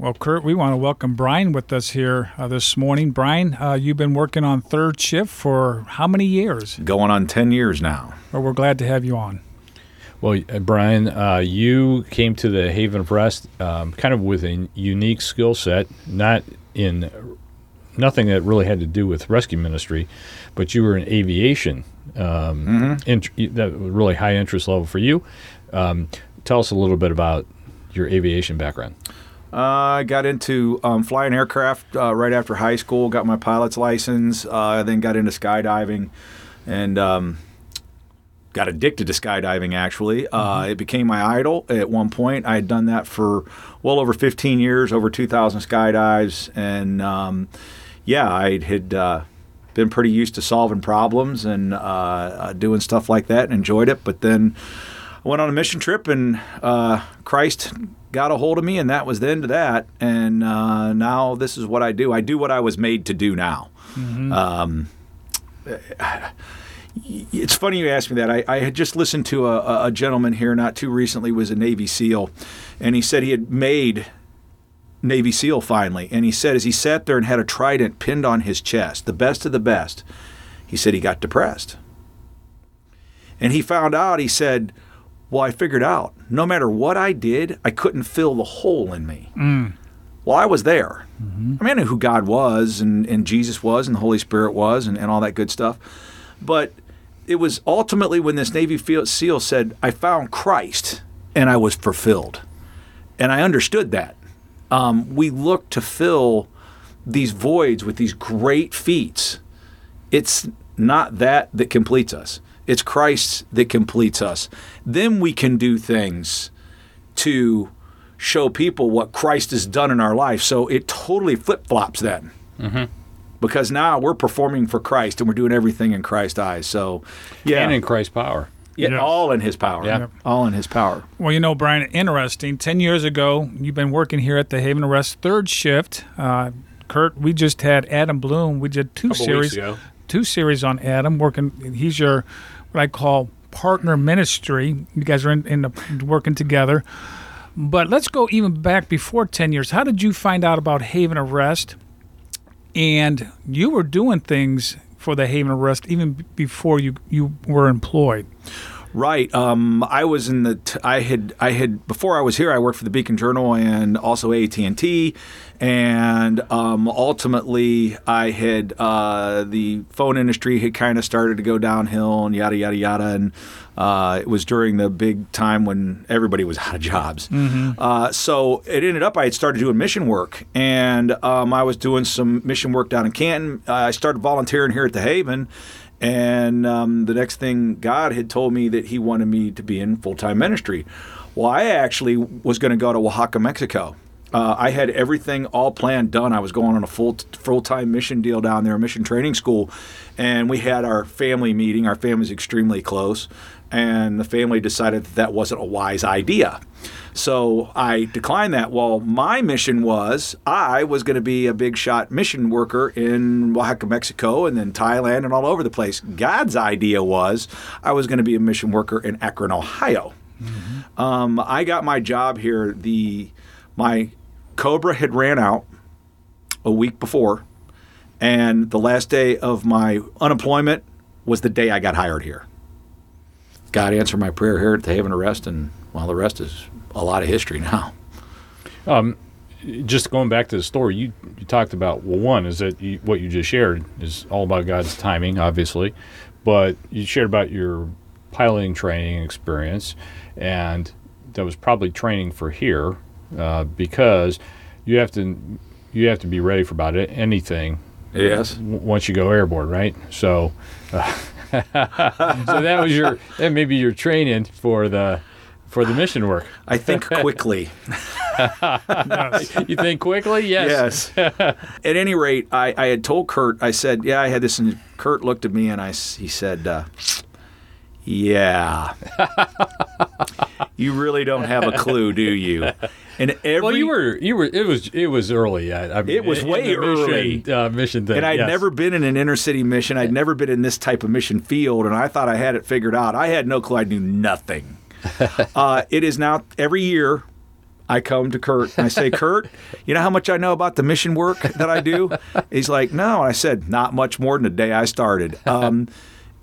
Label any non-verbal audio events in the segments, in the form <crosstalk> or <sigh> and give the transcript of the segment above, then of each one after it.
Well, Kurt, we want to welcome Brian with us here uh, this morning. Brian, uh, you've been working on third shift for how many years? Going on 10 years now. Well, we're glad to have you on. Well, uh, Brian, uh, you came to the Haven of Rest um, kind of with a unique skill set, not in nothing that really had to do with rescue ministry, but you were in aviation. Um, int- that was really high interest level for you. Um, tell us a little bit about your aviation background. Uh, I got into um, flying aircraft uh, right after high school, got my pilot's license, uh, then got into skydiving and um, got addicted to skydiving actually. Uh, it became my idol at one point. I had done that for well over 15 years, over 2,000 skydives. And um, yeah, I had uh, been pretty used to solving problems and uh, uh, doing stuff like that and enjoyed it. But then I went on a mission trip and uh, Christ got a hold of me, and that was the end of that. And uh, now this is what I do. I do what I was made to do now. Um, it's funny you asked me that. I, I had just listened to a, a gentleman here not too recently was a Navy SEAL, and he said he had made Navy SEAL finally. And he said as he sat there and had a trident pinned on his chest, the best of the best, he said he got depressed. And he found out, he said, Well, I figured out no matter what I did, I couldn't fill the hole in me. Well, I was there. I mean, I knew who God was and, and Jesus was and the Holy Spirit was and, and all that good stuff. But it was ultimately when this Navy SEAL said, I found Christ and I was fulfilled. And I understood that. Um, we look to fill these voids with these great feats. It's not that that completes us, it's Christ that completes us. Then we can do things to show people what Christ has done in our life. So it totally flip flops then. Because now we're performing for Christ and we're doing everything in Christ's eyes. So, yeah, And in Christ's power. yeah, Yes. all in His power. Yeah. all in His power. Well, you know, Brian, interesting. 10 years ago, you've been working here at the Haven of Rest third shift. Uh, Kurt, we just had Adam Bloom. We did two Couple series, weeks ago. Two series on Adam. Working, he's your what I call partner ministry. You guys are in, in the, working together. But let's go even back before 10 years. How did you find out about Haven of Rest? And you were doing things for the Haven of Rest even before you, you were employed. Right. Um, I was in the. T- I had. I had before I was here. I worked for the Beacon Journal and also AT and T, and um, ultimately I had uh, the phone industry had kind of started to go downhill and yada yada yada. And uh, it was during the big time when everybody was out of jobs. Uh, so it ended up I had started doing mission work, and um, I was doing some mission work down in Canton. Uh, I started volunteering here at the Haven. And um, the next thing, God had told me that He wanted me to be in full time ministry. Well, I actually was going to go to Oaxaca, Mexico. Uh, I had everything all planned, done. I was going on a full full time mission deal down there, a mission training school, and we had our family meeting. Our family's extremely close, and the family decided that that wasn't a wise idea. So I declined that. Well, my mission was I was going to be a big shot mission worker in Oaxaca, Mexico, and then Thailand and all over the place. God's idea was I was going to be a mission worker in Akron, Ohio. Um, I got my job here. The my Cobra had ran out a week before, and the last day of my unemployment was the day I got hired here. God answered my prayer here at the Haven of Rest, and well, the rest is a lot of history now. <laughs> just going back to the story, you, you talked about well, one is that you, what you just shared is all about God's timing, obviously, but you shared about your piloting training experience, and that was probably training for here uh, because you have to you have to be ready for about anything Yes. w- once you go airborne, right? So, uh, so that was your that may be your training for the for the mission work. I think quickly. <laughs> You think quickly? Yes. yes. At any rate, I, I had told Kurt, I said, yeah, I had this, and Kurt looked at me and I, s- he said, uh, yeah. <laughs> you really don't have a clue, do you? And every Well, you were you were it was it was early. I, I mean, It was way mission, early. Uh, mission thing. and I'd yes. never been in an inner city mission. I'd never been in this type of mission field, and I thought I had it figured out. I had no clue. I knew nothing. <laughs> uh, it is now every year. I come to Kurt and I say, Kurt, you know how much I know about the mission work that I do? <laughs> He's like, no. And I said, not much more than the day I started. Um,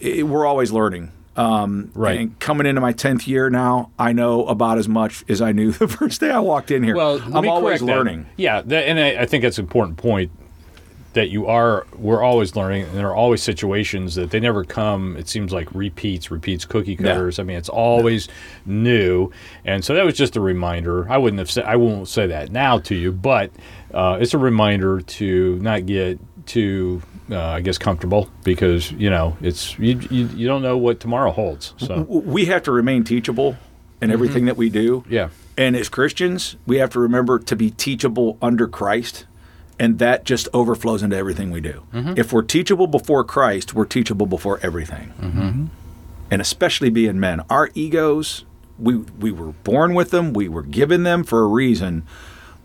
it, we're always learning. Um, Right. And coming into my 10th year now, I know about as much as I knew <laughs> the first day I walked in here. Well, I'm always correct that. learning. Yeah, that, and I, I think that's an important point that you are. We're always learning, and there are always situations that they never come. It seems like repeats, repeats, cookie cutters. I mean, it's always new, and so that was just a reminder. I wouldn't have said. I won't say that now to you, but uh, it's a reminder to not get too. Uh, I guess comfortable because you know it's you, you you don't know what tomorrow holds. So We have to remain teachable in everything mm-hmm. that we do. yeah, And as Christians, we have to remember to be teachable under Christ, and that just overflows into everything we do. Mm-hmm. If we're teachable before Christ, we're teachable before everything. Mm-hmm. And especially being men, our egos, we we were born with them, we were given them for a reason,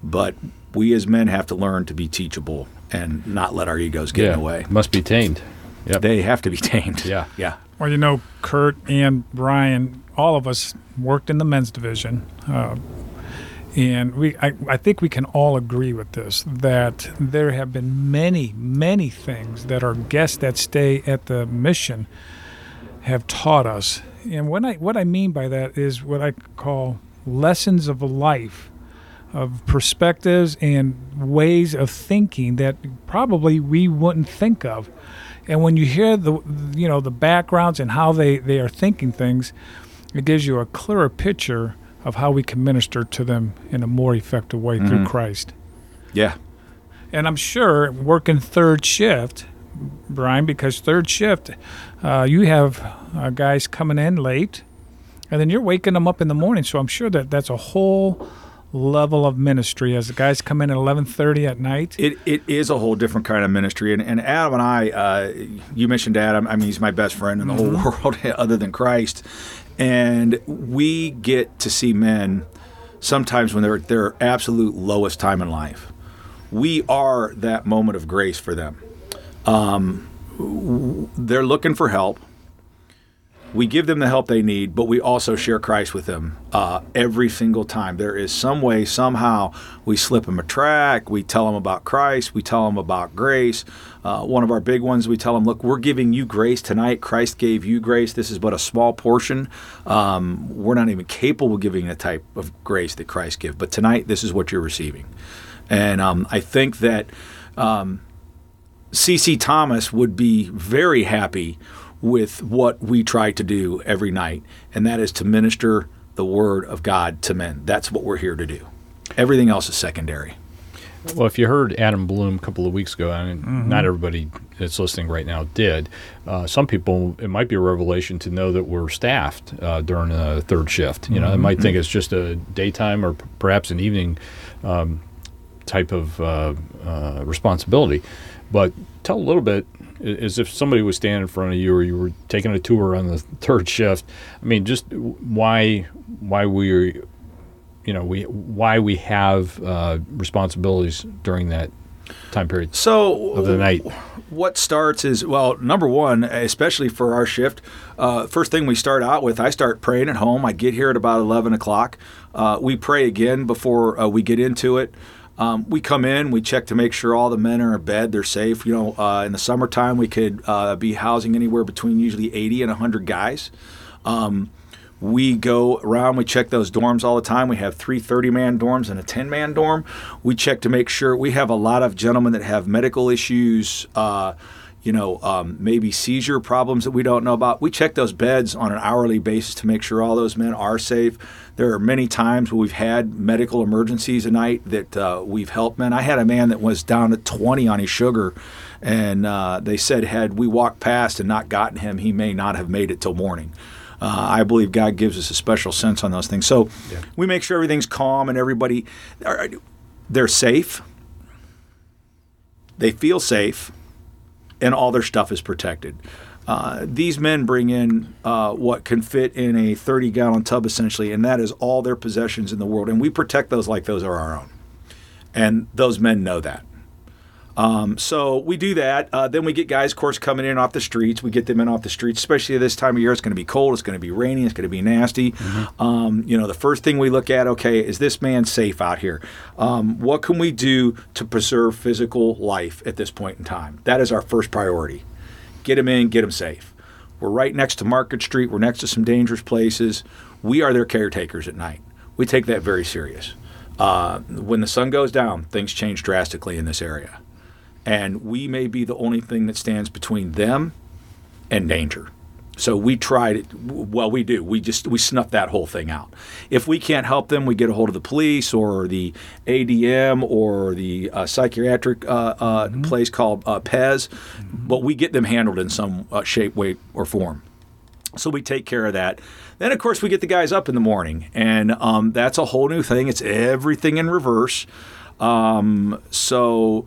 but we as men have to learn to be teachable and not let our egos get yeah, in the way. must be tamed. Yep. They have to be tamed. Yeah. Yeah. Well, you know, Kurt and Brian, all of us worked in the men's division. Uh, and we, I, I think we can all agree with this that there have been many, many things that our guests that stay at the mission have taught us. And what I, what I mean by that is what I call lessons of life, of perspectives and ways of thinking that probably we wouldn't think of. And when you hear the you know the backgrounds and how they, they are thinking things, it gives you a clearer picture of how we can minister to them in a more effective way through Christ. Yeah. And I'm sure working third shift, Brian, because third shift, uh, you have uh, guys coming in late, and then you're waking them up in the morning. So I'm sure that that's a whole level of ministry as the guys come in at 11:30 at night. It, it is a whole different kind of ministry. And, and Adam and I, uh, you mentioned Adam. I mean, he's my best friend in the whole world <laughs> other than Christ. And we get to see men sometimes when they're at their absolute lowest time in life. We are that moment of grace for them. Um, they're looking for help. We give them the help they need, but we also share Christ with them uh, every single time. There is some way, somehow, we slip them a track. We tell them about Christ. We tell them about grace. Uh, one of our big ones, we tell them, look, we're giving you grace tonight. Christ gave you grace. This is but a small portion. Um, we're not even capable of giving the type of grace that Christ gave. But tonight, this is what you're receiving. And um, I think that C.C. Thomas would be very happy with what we try to do every night, and that is to minister the word of God to men. That's what we're here to do. Everything else is secondary. Well, if you heard Adam Bloom a couple of weeks ago, and not everybody that's listening right now did, uh, some people it might be a revelation to know that we're staffed uh, during a third shift. You know, they might think it's just a daytime or p- perhaps an evening um, type of uh, uh, responsibility. But tell a little bit as if somebody was standing in front of you or you were taking a tour on the <laughs> third shift. I mean, just why why we you know we why we have uh, responsibilities during that time period So of the night. what starts is well number one especially for our shift uh, first thing we start out with i start praying at home i get here at about 11 o'clock uh, we pray again before uh, we get into it um, we come in we check to make sure all the men are in bed they're safe you know uh, in the summertime we could uh, be housing anywhere between usually 80 and 100 guys um, we go around, we check those dorms all the time. We have three 30 man dorms and a 10 man dorm. We check to make sure we have a lot of gentlemen that have medical issues, uh, you know, um, maybe seizure problems that we don't know about. We check those beds on an hourly basis to make sure all those men are safe. There are many times where we've had medical emergencies a night that uh, we've helped men. I had a man that was down to 20 on his sugar, and uh, they said had we walked past and not gotten him, he may not have made it till morning. Uh, I believe God gives us a special sense on those things. So we make sure everything's calm and everybody they're safe. They feel safe, and all their stuff is protected. Uh, these men bring in uh, what can fit in a 30 gallon tub essentially, and that is all their possessions in the world. And we protect those like those are our own. And those men know that. Um, so we do that. Uh, then we get guys, of course, coming in off the streets. We get them in off the streets, especially this time of year. It's going to be cold. It's going to be rainy. It's going to be nasty. Um, you know, the first thing we look at, okay, is this man safe out here? Um, what can we do to preserve physical life at this point in time? That is our first priority. Get him in, get him safe. We're right next to Market Street. We're next to some dangerous places. We are their caretakers at night. We take that very serious. Uh, when the sun goes down, things change drastically in this area and we may be the only thing that stands between them and danger. So we try to, well, we do. We just we snuff that whole thing out. If we can't help them, we get a hold of the police or the ADM or the uh, psychiatric uh, uh, place called uh, PEZ, but we get them handled in some uh, shape, way, or form. So we take care of that. Then, of course, we get the guys up in the morning, and um, that's a whole new thing. It's everything in reverse. Um, so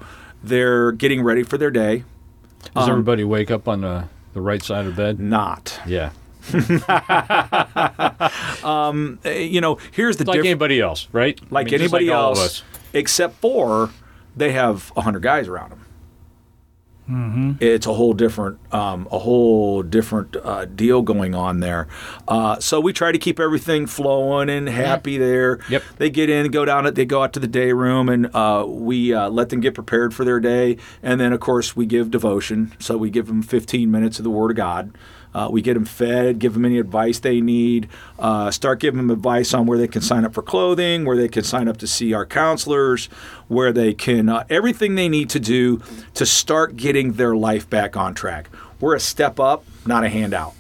they're getting ready for their day. Does everybody wake up on the, the right side of bed? Not, Yeah. Uh, <laughs> you know, here's the difference. Like difference. anybody else, right? I Like mean, anybody like else, except for they have hundred guys around them. It's a whole different, um, a whole different uh, deal going on there. Uh, so we try to keep everything flowing and happy there. Yep. They get in, go down, they go out to the day room, and uh, we uh, let them get prepared for their day. And then, of course, we give devotion. So we give them 15 minutes of the Word of God. Uh, we get them fed, give them any advice they need, uh, start giving them advice on where they can sign up for clothing, where they can sign up to see our counselors, where they can, uh, everything they need to do to start getting their life back on track. We're a step up, not a handout.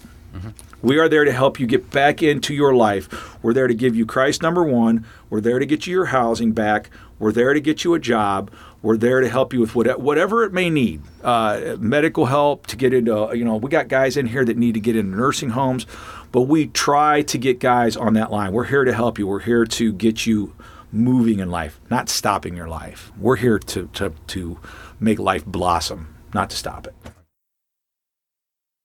We are there to help you get back into your life. We're there to give you Christ number one. We're there to get you your housing back. We're there to get you a job. We're there to help you with whatever, it may need. Uh, medical help to get into, you know, we got guys in here that need to get into nursing homes, but we try to get guys on that line. We're here to help you. We're here to get you moving in life, not stopping your life. We're here to, to, to make life blossom, not to stop it.